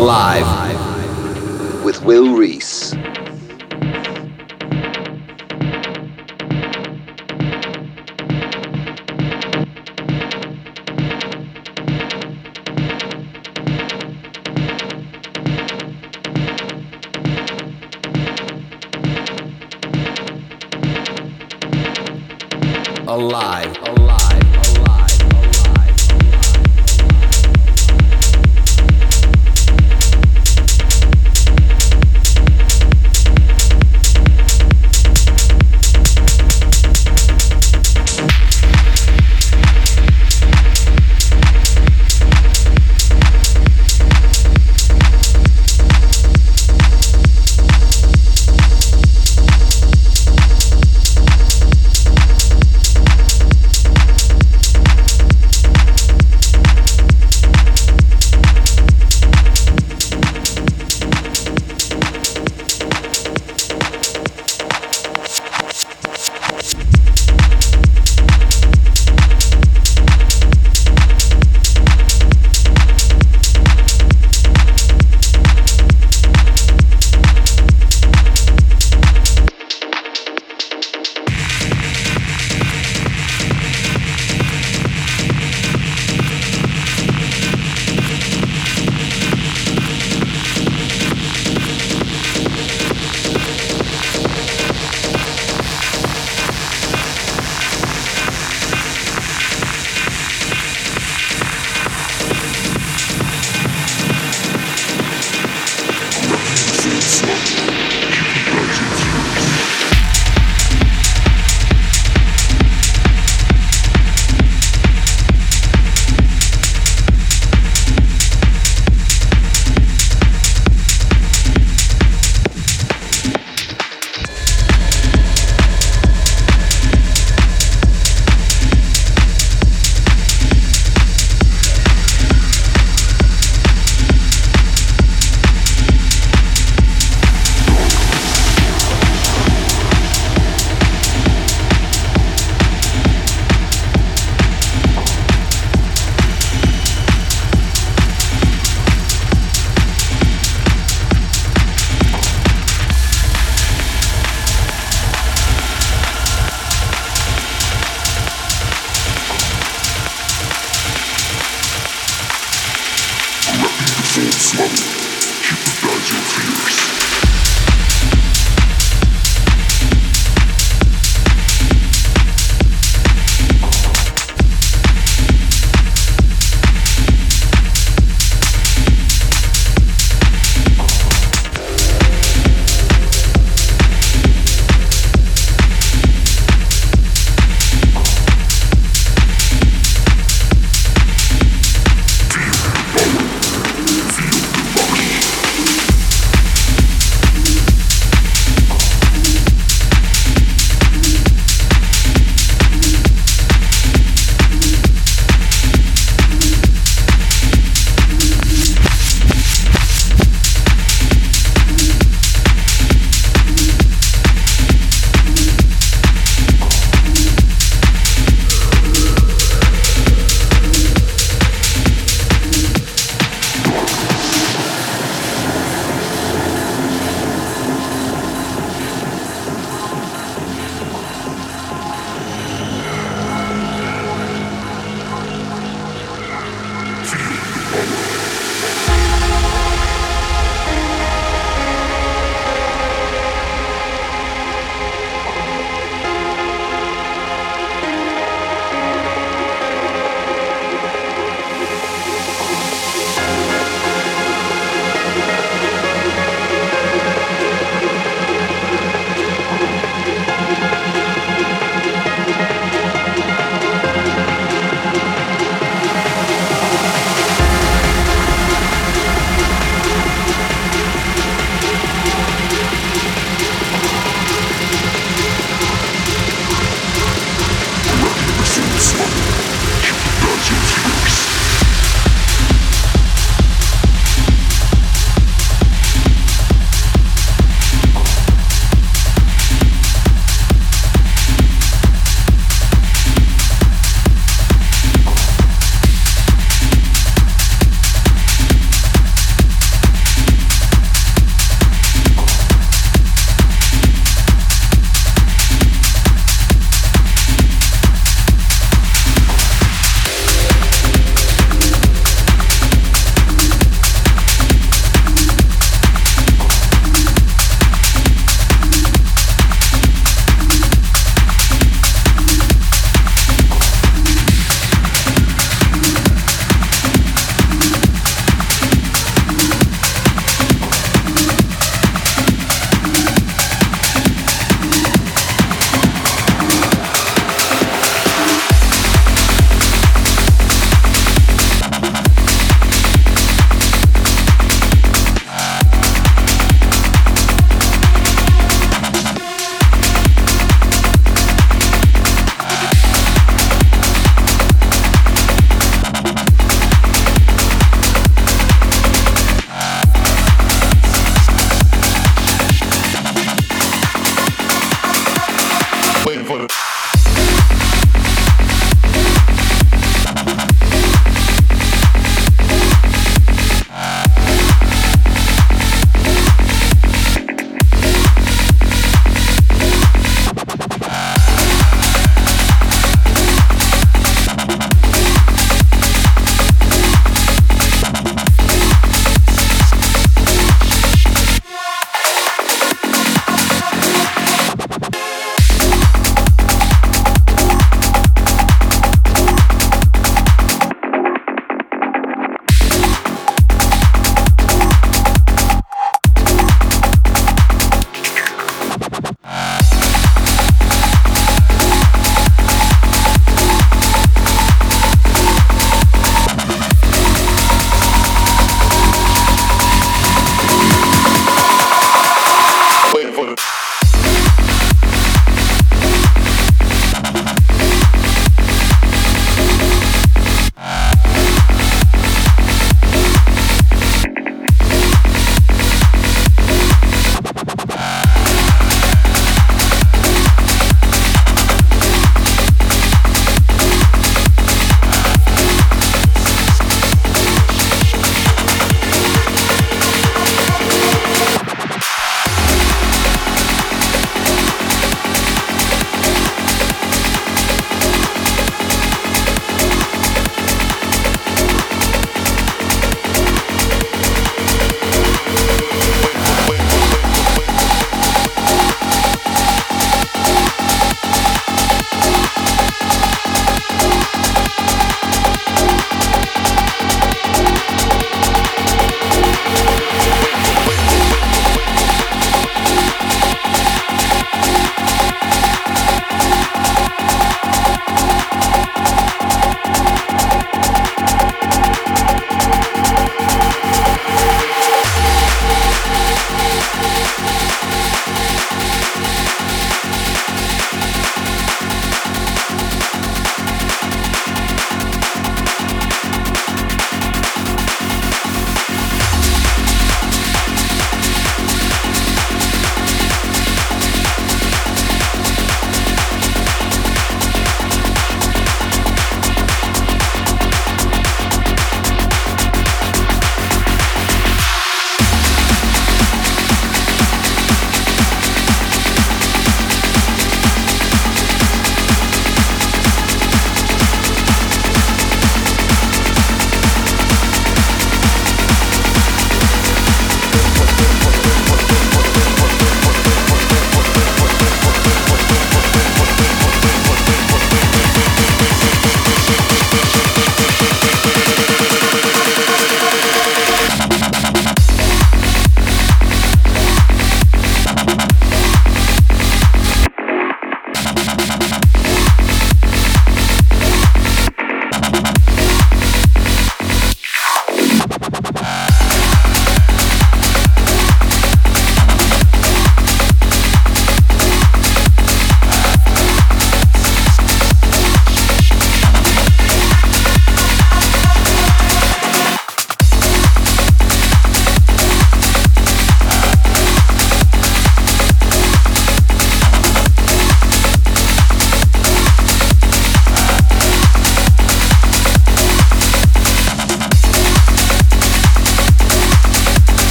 Alive with Will Rees.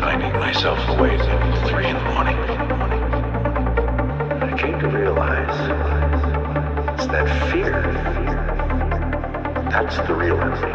Finding myself awake at three in the morning. I came to realize it's that fear. That's the real.